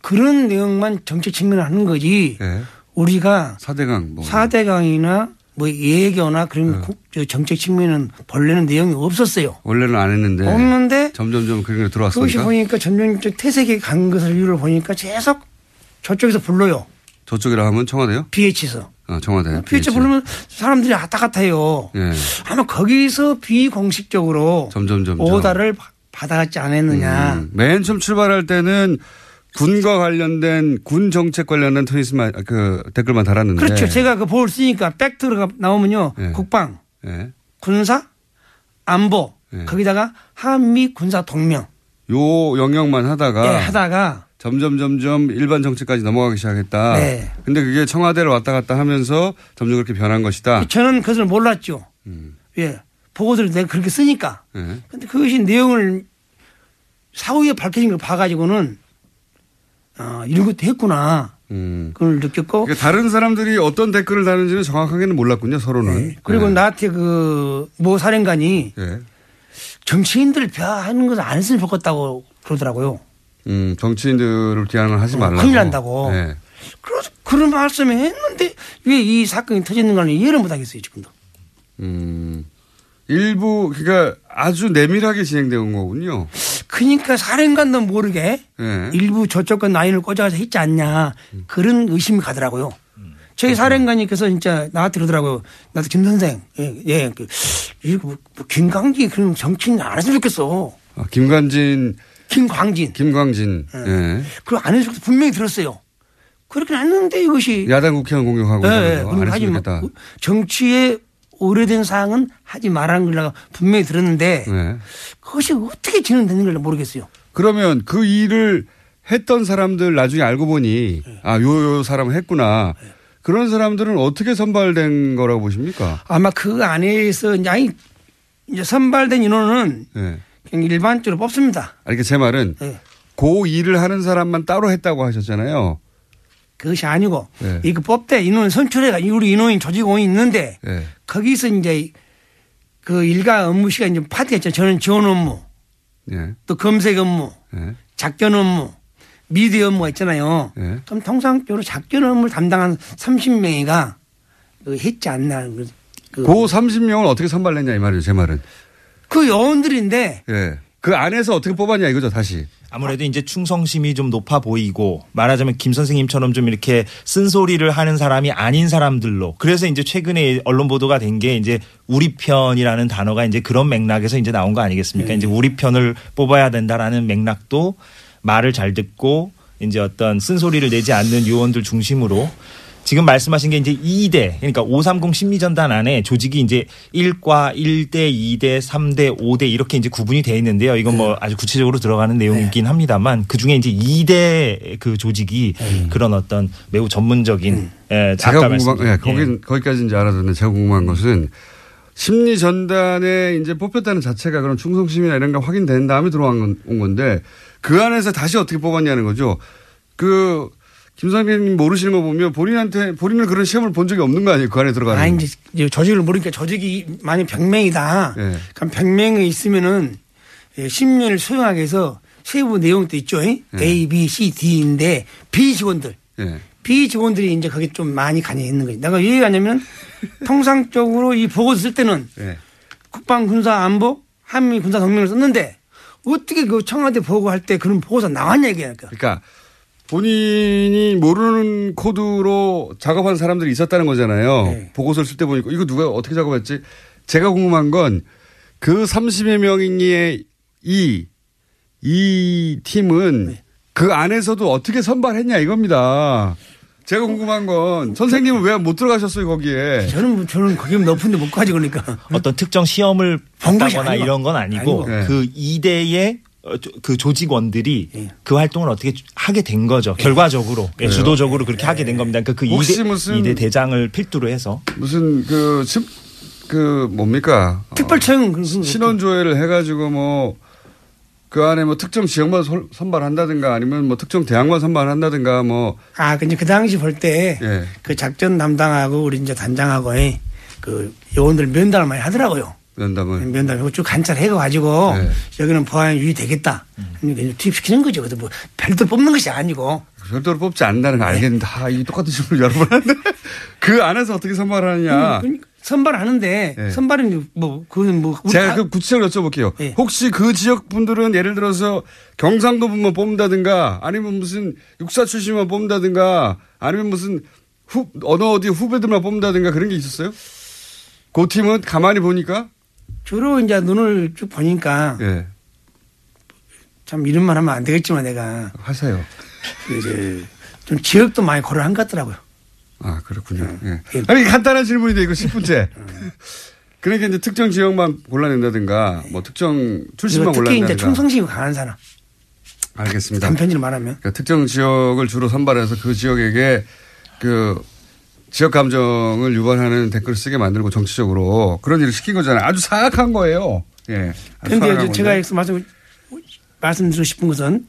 그런 내용만 정책 측면을 하는 거지 예. 우리가 사대강 뭐. 사대강이나 뭐 예교나 그런 국- 저 정책 측면은 본래는 내용이 없었어요. 원래는 안 했는데 없는데 점점점 그런 게 그것이 들어왔으니까 보니까 점점 저 태색에 간 것을 이유를 보니까 계속 저쪽에서 불러요. 저쪽이라 하면 청와대요? BH에서. 어, 청와대. BH 부르면 사람들이 왔다 갔다 해요. 예. 아마 거기서 비공식적으로 점점점 오다를 바- 받아갔지 않았느냐. 음, 맨 처음 출발할 때는 군과 관련된 군 정책 관련된 트윗만 그 댓글만 달았는데 그렇죠. 제가 그볼 쓰니까 팩트가 나오면요. 네. 국방, 예. 군사, 안보, 네. 거기다가 한미 군사 동맹 요 영역만 하다가 예, 하다가 점점 점점 일반 정책까지 넘어가기 시작했다. 네. 근데 그게 청와대를 왔다 갔다 하면서 점점 그렇게 변한 것이다. 저는 그것을 몰랐죠. 음. 예. 보고서를 내가 그렇게 쓰니까. 예. 근데 그것이 내용을 사후에 밝혀진 걸 봐가지고는 어, 이런 것도 했구나. 음. 그걸 느꼈고 그러니까 다른 사람들이 어떤 댓글을 다는지는 정확하게는 몰랐군요, 서로는. 그리고 네. 나한테 그 모 사령관이 네. 정치인들을 비하하는 것을 안 했으면 좋겠다고 그러더라고요. 음, 정치인들을 비하는 하지 말라고. 큰일 난다고. 네. 그래서 그런 말씀을 했는데 왜 이 사건이 터지는 가는 이해를 못 하겠어요, 지금도. 음. 일부 그러니까 아주 내밀하게 진행되는 거군요. 그러니까 사령관도 모르게 네. 일부 저쪽과 라인을 꽂아서 했지 않냐 그런 의심이 가더라고요. 저희 사령관님께서 진짜 나한테 그러더라고요. 나도 김 선생, 예, 예, 그, 뭐, 뭐 김광진 그런 정치인 안 했으면 좋겠어. 아, 김관진, 김광진. 김광진. 예. 그거 안 했으면 좋겠어. 분명히 들었어요. 그렇게 안 했는데 이것이. 야당 국회의원 공격하고 예, 예. 했으면 마. 좋겠다. 정치에 오래된 사항은 하지 말라는 걸 내가 분명히 들었는데 네. 그것이 어떻게 진행되는 걸 모르겠어요. 그러면 그 일을 했던 사람들 나중에 알고 보니 네. 아, 요, 요 사람을 했구나. 그런 사람들은 어떻게 선발된 거라고 보십니까? 아마 그 안에서 이제 선발된 인원은 네. 일반적으로 뽑습니다. 아니, 그제 말은 네. 그 일을 하는 사람만 따로 했다고 하셨잖아요. 그것이 아니고 네. 이거 뽑대 인원 선출해가 우리 인원인 조직원이 있는데 네. 거기서 이제 그 일가 업무 시간 이제 파트가 있죠. 저는 지원 업무, 네. 또 검색 업무, 네. 작전 업무, 미디어 업무가 있잖아요. 네. 그럼 통상적으로 작전 업무를 담당한 30명이가 그 했지 않나. 그, 그 30명을 어떻게 선발했냐 이 말이에요. 제 말은. 그 요원들인데 예. 그 안에서 어떻게 뽑았냐 이거죠, 다시. 아무래도 이제 충성심이 좀 높아 보이고 말하자면 김 선생님처럼 좀 이렇게 쓴소리를 하는 사람이 아닌 사람들로 그래서 이제 최근에 언론 보도가 된 게 이제 우리 편이라는 단어가 이제 그런 맥락에서 이제 나온 거 아니겠습니까? 이제 우리 편을 뽑아야 된다라는 맥락도 말을 잘 듣고 이제 어떤 쓴소리를 내지 않는 요원들 중심으로 지금 말씀하신 게 이제 2대 그러니까 530 심리전단 안에 조직이 이제 1과 1대, 2대, 3대, 5대 이렇게 이제 구분이 되어 있는데요. 이건 뭐 아주 구체적으로 들어가는 내용이긴 합니다만 그 중에 이제 2대 그 조직이 그런 어떤 매우 전문적인 예, 제가 궁금한, 예, 거기, 거기까지 이제 알아듣는데 제가 궁금한 것은 심리 전단에 이제 뽑혔다는 자체가 그런 충성심이나 이런 게 확인된 다음에 들어온 건- 건데 그 안에서 다시 어떻게 뽑았냐는 거죠. 그, 김 선생님 모르시는 거 보면 본인한테, 본인은 그런 시험을 본 적이 없는 거 아니에요? 그 안에 들어가는. 아 이제 이제 조직을 모르니까 조직이 만약 100명이다. 예. 그럼 100명이 있으면은 예, 10년을 소용하게 해서 세부 내용도 있죠. 예? A, B, C, D인데 B 직원들. 예. B 직원들이 이제 거기 좀 많이 관여 있는 거지. 내가 왜 얘기하냐면 통상적으로 이 보고서 쓸 때는 예. 국방 군사 안보 한미 군사 동맹을 썼는데 어떻게 그 청와대 보고할 때 그런 보고서 나왔냐 이게니까. 그러니까 본인이 모르는 코드로 작업한 사람들이 있었다는 거잖아요. 네. 보고서를 쓸 때 보니까 이거 누가 어떻게 작업했지? 제가 궁금한 건 그 30여 명의 이, 이 팀은 네. 그 안에서도 어떻게 선발했냐 이겁니다. 제가 궁금한 건 선생님은 왜 못 들어가셨어요 거기에? 저는 뭐 저는 거기 높은데 못 가지 그러니까. 어떤 특정 시험을 본 것이 봤다거나 아니고. 이런 건 아니고 아니고. 그 2대의 그 조직원들이 예. 그 활동을 어떻게 하게 된 거죠. 결과적으로 예? 주도적으로 그렇게 하게 된 겁니다. 그러니까 그 2대, 무슨- 2대 대장을 필두로 해서 무슨 그, 습- 그 뭡니까? 특별청 그 신원 조회를 해가지고 뭐 그 안에 뭐 특정 지역만 설- 선발한다든가 아니면 뭐 특정 대학만 선발한다든가 뭐 아, 근데 그 당시 볼 때그 예. 작전 담당하고 우리 이제 단장하고 그 요원들 면담을 많이 하더라고요. 면담을 면담하고 쭉 관찰해 가지고 네. 여기는 보안 유의 되겠다. 그러니까 투입시키는 거죠. 그래서 뭐 별도 뽑는 것이 아니고. 별도로 뽑지 않는다는 거 알겠는데 아, 이 똑같은 질문을 여러 번 하는데 그 안에서 어떻게 선발하느냐. 그러니까 선발하는데 네. 선발은 뭐 그건 뭐 제가 다- 그 구체적으로 여쭤볼게요. 예. 혹시 그 지역 분들은 예를 들어서 경상도 분만 뽑는다든가 아니면 무슨 육사 출신만 뽑는다든가 아니면 무슨 후, 어느 어디 후배들만 뽑는다든가 그런 게 있었어요? 그 팀은 가만히 보니까 주로 이제 눈을 쭉 보니까 예. 참 이런 말 하면 안 되겠지만 내가 하세요. 그 이제 좀 지역도 많이 고려한 것 같더라고요. 아, 그렇군요. 예. 아니, 간단한 질문인데, 이거 10분째. 그러니까 이제 특정 지역만 골라낸다든가, 뭐 특정 출신만 그리고 특히 이제 골라낸다든가. 충성심이 강한 사람. 알겠습니다. 간편히로 말하면. 그러니까 특정 지역을 주로 선발해서 그 지역에게 그 지역 감정을 유발하는 댓글을 쓰게 만들고 정치적으로 그런 일을 시킨 거잖아요. 아주 사악한 거예요. 예. 사악한 이제 제가 건데. 말씀 말씀드리고 싶은 것은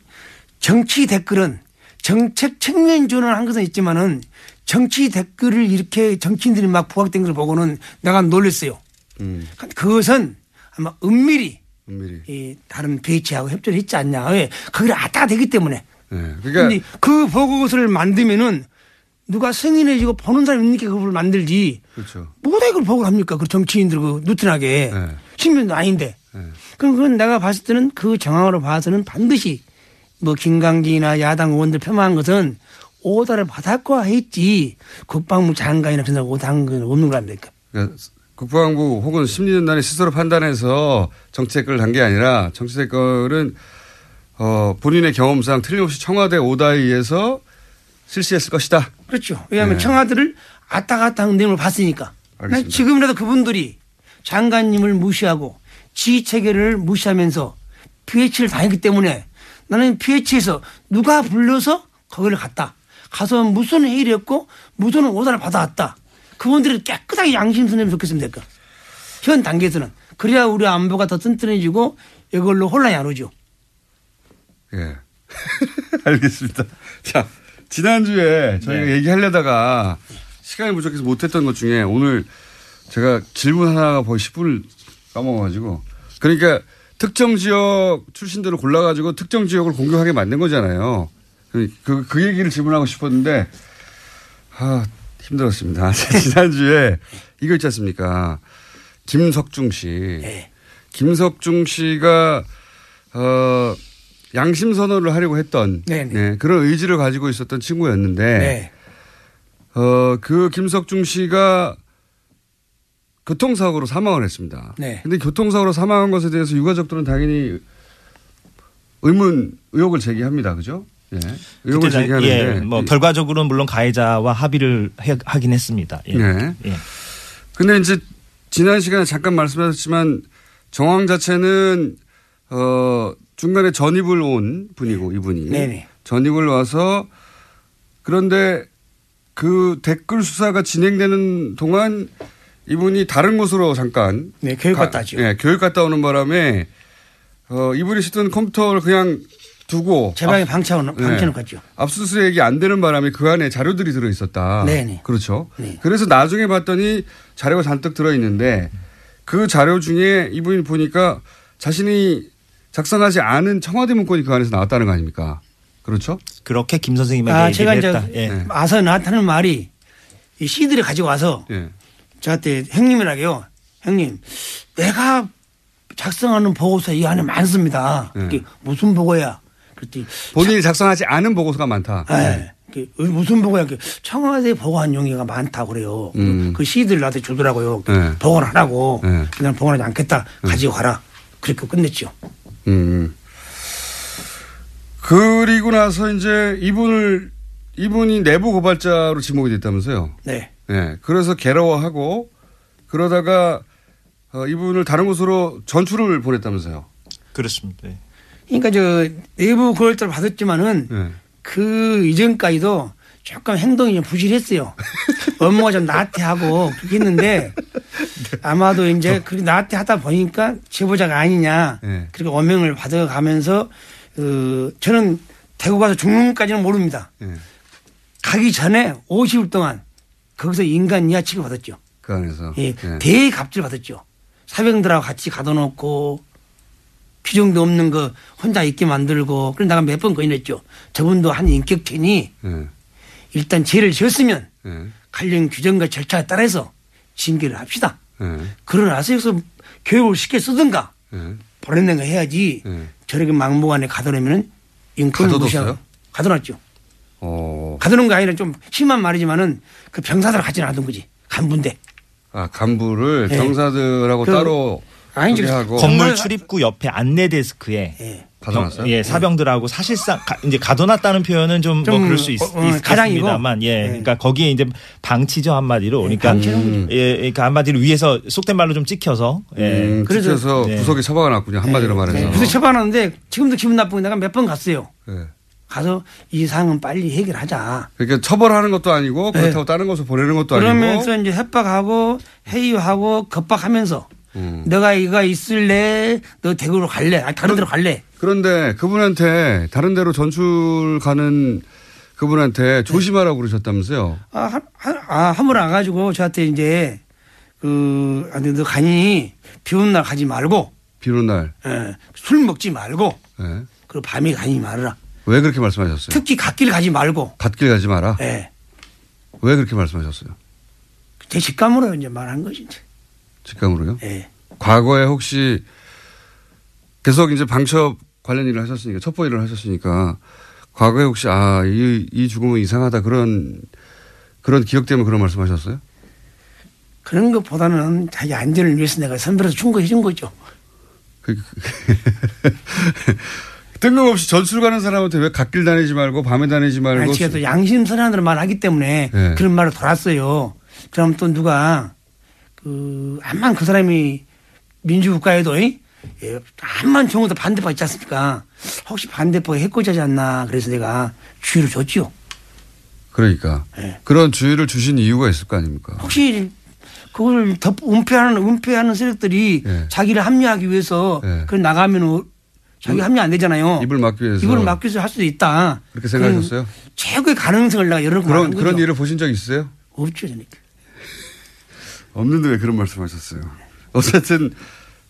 정치 댓글은 정책 측면 지원을 한 것은 있지만은 정치 댓글을 이렇게 정치인들이 막 부각된 걸 보고는 내가 놀랐어요. 음. 그것은 아마 은밀히 은밀히. 이 다른 BH하고 협조를 했지 않냐. 왜? 거기를 아따가 되기 때문에. 네. 그러니까 그 보고서를 만들면은 누가 승인해주고 보는 사람이 있으니까 그걸 만들지. 그렇죠. 뭐다 이걸 보고를 합니까? 그 정치인들 그 누트나게. 네. 신변도 아닌데. 그럼 그건 내가 봤을 때는 그 정황으로 봐서는 반드시 뭐 김강진이나 야당 의원들 폄하한 것은 오다를 받았고 했지 국방부 장관이나 그런 오다한 건 없는 거 아닙니까? 그러니까 국방부 혹은 심리전단이 스스로 판단해서 정치 댓글을 단 게 아니라 정치 댓글은 어, 본인의 경험상 틀림없이 청와대 오다에 의해서 실시했을 것이다. 그렇죠. 왜냐하면 네. 청와대를 아따 갔다 하는 내용을 봤으니까. 난 알겠습니다. 지금이라도 그분들이 장관님을 무시하고 지휘 체계를 무시하면서 PH를 다녔기 때문에 나는 PH에서 누가 불러서 거기를 갔다. 가서 무슨 회의를 했고 무슨 오다를 받아왔다. 그분들이 깨끗하게 좋겠으면 될까. 현 단계에서는. 그래야 우리 안보가 더 튼튼해지고 이걸로 혼란이 안 오죠. 예. 알겠습니다. 자, 지난주에 저희가 네. 얘기하려다가 시간이 부족해서 못했던 것 중에 오늘 제가 질문 하나가 거의 10분을 까먹어가지고 그러니까 특정 지역 출신들을 골라가지고 특정 지역을 공격하게 만든 거잖아요. 그, 그, 그 얘기를 질문하고 싶었는데, 아, 힘들었습니다. 지난주에 이거 있지 않습니까? 김석중 씨. 네. 김석중 씨가, 어, 양심 선언을 하려고 했던. 네, 그런 의지를 가지고 있었던 친구였는데, 네. 어, 그 김석중 씨가 교통사고로 사망을 했습니다. 네. 근데 교통사고로 사망한 것에 대해서 유가족들은 당연히 의문, 의혹을 제기합니다. 그죠? 예. 의혹을 제기하는데. 예, 뭐 결과적으로는 물론 가해자와 합의를 해- 하긴 했습니다. 예. 네. 예. 근데 이제 지난 시간에 잠깐 말씀하셨지만 정황 자체는 어 중간에 전입을 온 분이고 이분이 네네. 전입을 와서 그런데 그 댓글 수사가 진행되는 동안 이분이 다른 곳으로 잠깐 네, 교육 가- 갔다 하죠. 예, 교육 갔다 오는 바람에 어 이분이 쓰던 컴퓨터를 그냥 두고 제 방에 앞- 방치해놓, 네. 방치해놓고 갔죠. 압수수색이 안 되는 바람에 그 안에 자료들이 들어 있었다. 네네. 그렇죠. 네. 그래서 나중에 봤더니 자료가 잔뜩 들어 있는데 그 자료 중에 이분이 보니까 자신이 작성하지 않은 청와대 문건이 그 안에서 나왔다는 거 아닙니까? 그렇죠? 그렇게 김 선생님에게 아, 얘기를 제가 이제 했다. 예. 와서 나한테는 말이 이 CD를 가지고 와서 예. 저한테 형님이라고요. 형님, 내가 작성하는 보고서 이 안에 많습니다. 네. 그게 무슨 보고야? 그랬더니 본인이 작성하지 않은 보고서가 많다. 예. 그게 무슨 보고야? 그 청와대 보고한 용의가 많다고 그래요. 음. 그 CD를 나한테 주더라고요. 네. 보고를 하라고. 네. 그냥 보고하지 않겠다. 가지고 가라. 그렇게 끝냈죠. 음. 그리고 나서 이제 이분을 이분이 내부 고발자로 지목이 됐다면서요. 네. 네. 그래서 괴로워하고 그러다가 어, 이분을 다른 곳으로 전출을 보냈다면서요. 그렇습니다. 예. 그러니까 저 내부 고발자를 받았지만은 네. 그 이전까지도 조금 행동이 좀 부실했어요. 업무가 좀 나태하고 그렇게 했는데 아마도 이제 그렇게 나태하다 보니까 제보자가 아니냐 네. 그렇게 어명을 받아가면서 그 저는 대구 가서 죽는까지는 모릅니다. 네. 가기 전에 50일 동안 거기서 인간 이하 취급 받았죠. 그 안에서. 예, 네. 대갑질 받았죠. 사병들하고 같이 가둬놓고 규정도 없는 거 혼자 있게 만들고 그래서 내가 몇번 건의했죠. 저분도 한 인격체니 네. 일단 죄를 지었으면 네. 관련 규정과 절차에 따라서 징계를 합시다. 네. 그러나서 여기서 교육을 쉽게 쓰든가 네. 보내는 거 해야지 네. 저렇게 막무가내 가둬놓으면 인권을? 무시하고 가둬놨죠. 어. 가두는 거 아니라 좀 심한 말이지만은 그 병사들 같이 놔둔 거지. 간부인데. 아, 간부를 네. 병사들하고 그- 따로 아니지. 하고 건물 출입구 옆에 안내 데스크에 가둬놨어요? 예, 사병들하고 사실상 가, 이제 가둬놨다는 표현은 좀, 뭐좀 그럴 수 있, 어, 어. 겠습니다만 예, 그러니까 거기에 이제 방치죠 한마디로. 그러니까 방치는 예, 그러니까 한마디로 위에서 속된 말로 좀 찍혀서 예. 음, 그래서- 그래서 네. 구석에 처박아 놨군요. 한마디로 말해서. 네. 그래서 처방하는데 지금도 기분 나쁘게 내가 몇 번 갔어요. 네. 가서 이 사항은 빨리 해결하자. 그러니까 처벌하는 것도 아니고 그렇다고 다른 곳으로 보내는 것도 아니고 네. 그러면서 이제 협박하고 회유하고 겁박하면서 음. 너가 이거 있을래? 너 대구로 갈래? 아, 다른 데로 갈래? 그런데 그분한테 다른 데로 전출 가는 그분한테 조심하라고 그러셨다면서요. 아, 한, 한, 아, 한 번 와가지고 저한테 이제 그, 아, 근데 너 가니 비 오는 날 가지 말고, 비 오는 날. 예, 술 먹지 말고, 예. 그리고 밤에 가지 말아라. 왜 그렇게 말씀하셨어요? 특히 갓길 가지 말고, 갓길 가지 마라. 예. 왜 그렇게 말씀하셨어요? 제 직감으로 이제 말한 거지. 이제. 직감으로요? 예. 과거에 혹시 계속 이제 방첩 관련 일을 하셨으니까 첩보 일을 하셨으니까 과거에 혹시 아이 이 죽음은 이상하다 그런 그런 기억 때문에 그런 말씀하셨어요? 그런 것보다는 자기 안전을 위해서 내가 선별해서 충고해 준 거죠. 뜬금없이 전술 가는 사람한테 왜 갓길 다니지 말고 밤에 다니지 말고 아니, 제가 또 양심 선언으로 말하기 때문에 네. 그런 말을 돌았어요. 그럼 또 누가 그 암만 그 사람이 민주국가에도 이? 예, 암만 것도 반대파 있지 않습니까? 혹시 반대파가 해코지하지 않나 그래서 내가 주의를 줬죠. 그러니까 네. 그런 주의를 주신 이유가 있을 거 아닙니까? 혹시 그걸 덮 은폐하는 은폐하는 세력들이 예. 자기를 합리화하기 위해서 그 나가면 자기 합리 안 되잖아요. 입을 막기 위해서 입을 막기 위해서 할 수도 있다. 그렇게 생각하셨어요? 그런 최고의 가능성을 내가 열어놓고 그런 말한 거죠. 그런 일을 보신 적 있으세요? 없죠, 저는. 없는데 왜 그런 말씀하셨어요? 어쨌든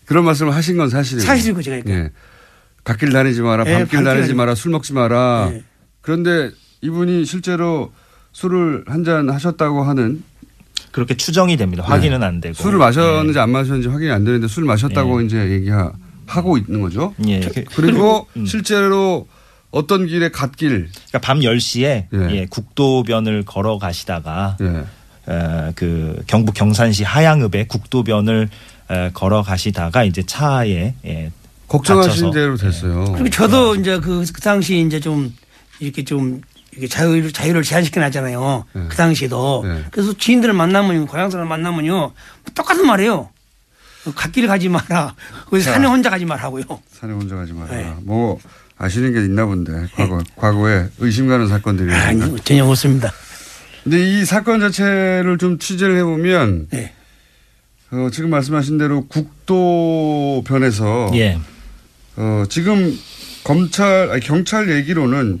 그런 말씀을 하신 건 사실이에요. 사실이고 제가 그러니까. 예. 갓길 다니지 마라, 예, 밤길 다니지 마라, 술 먹지 마라. 예. 그런데 이분이 실제로 술을 한 잔 하셨다고 하는 그렇게 추정이 됩니다. 확인은 안 되고. 술을 마셨는지 안 마셨는지 확인이 안 되는데 술 마셨다고 예. 이제 얘기하고 있는 거죠. 예. 그리고 음. 실제로 어떤 길에 갓길 그러니까 밤 10시에 예, 국도변을 걸어 가시다가 예. 에, 그 경북 경산시 하양읍에 국도변을 에, 걸어 가시다가 이제 차에 예, 다쳐서 대로 됐어요. 그리고 저도 이제 그, 그 당시 이제 좀 이렇게 좀 이렇게 자유를, 자유를 제한시켜 놨잖아요. 네. 그 당시에도. 그래서 지인들을 만나면, 고향 사람 만나면요. 똑같은 말이에요. 갓길 가지 마라. 거기 산에 혼자 가지 말라고요. 산에 혼자 가지 마라. 네. 뭐 아시는 게 있나 본데 과거 과거에 의심 가는 사건들이 아니, 전혀 없습니다. 근데 이 사건 자체를 좀 취재를 해보면 네. 어, 지금 말씀하신 대로 국도변에서 예. 어, 지금 검찰 아니, 경찰 얘기로는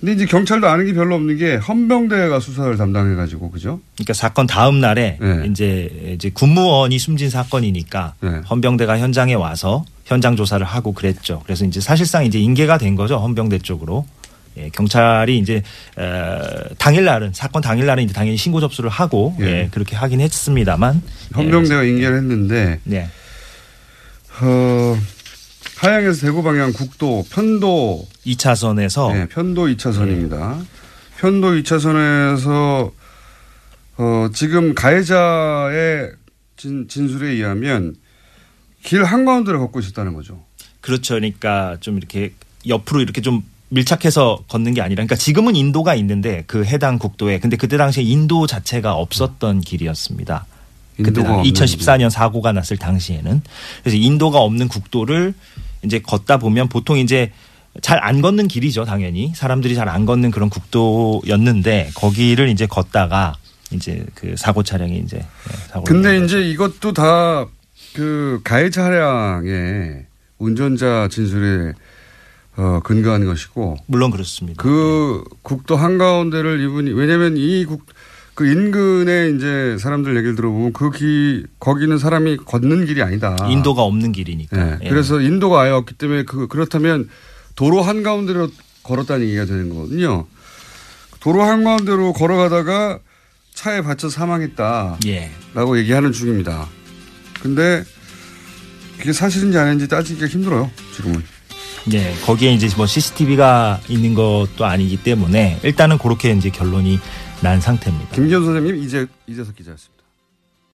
근데 이제 경찰도 아는 게 별로 없는 게 헌병대가 수사를 담당해 가지고 그죠? 그러니까 사건 다음 날에 네. 이제 이제 군무원이 숨진 사건이니까 헌병대가 현장에 와서 현장 조사를 하고 그랬죠. 그래서 이제 사실상 이제 인계가 된 거죠. 헌병대 쪽으로. 예, 경찰이 이제 에, 당일날은 사건 당일날은 이제 당연히 신고 접수를 하고 예, 그렇게 하긴 했습니다만 헌병대가 인계를 했는데 네. 어, 하양에서 대구 방향 국도 편도 2차선에서 네, 편도 2차선입니다. 편도 2차선에서 어, 지금 가해자의 진, 진술에 의하면 길 한가운데를 걷고 있었다는 거죠. 그렇죠. 그러니까 좀 이렇게 옆으로 이렇게 좀 밀착해서 걷는 게 아니라 그러니까 지금은 인도가 있는데 그 해당 국도에 근데 그때 당시에 인도 자체가 없었던 길이었습니다. 그때 인도가 당- 없는 2014년 사고가 났을 당시에는 그래서 인도가 없는 국도를 이제 걷다 보면 보통 이제 잘 안 걷는 길이죠, 당연히. 사람들이 잘 안 걷는 그런 국도였는데 거기를 이제 걷다가 이제 그 사고 차량이 이제 예, 사고 근데 이제 이것도 다 그 가해 차량의 운전자 진술에 어, 근거한 것이고 물론 그렇습니다. 그 국도 한가운데를 이분이 왜냐하면 이 국 그 인근에 이제 사람들 얘기를 들어보면 그 기, 거기는 사람이 걷는 길이 아니다. 인도가 없는 길이니까. 네. 예. 그래서 인도가 아예 없기 때문에 그 그렇다면 도로 한가운데로 걸었다는 얘기가 되는 거거든요. 도로 한가운데로 걸어가다가 차에 받쳐 사망했다. 예. 라고 얘기하는 중입니다. 근데 그게 사실인지 아닌지 따지기가 힘들어요. 지금은. 네, 거기에 이제 뭐 CCTV가 있는 것도 아니기 때문에 일단은 그렇게 이제 결론이 난 상태입니다. 김기현 선생님 이제 이재석 기자였습니다.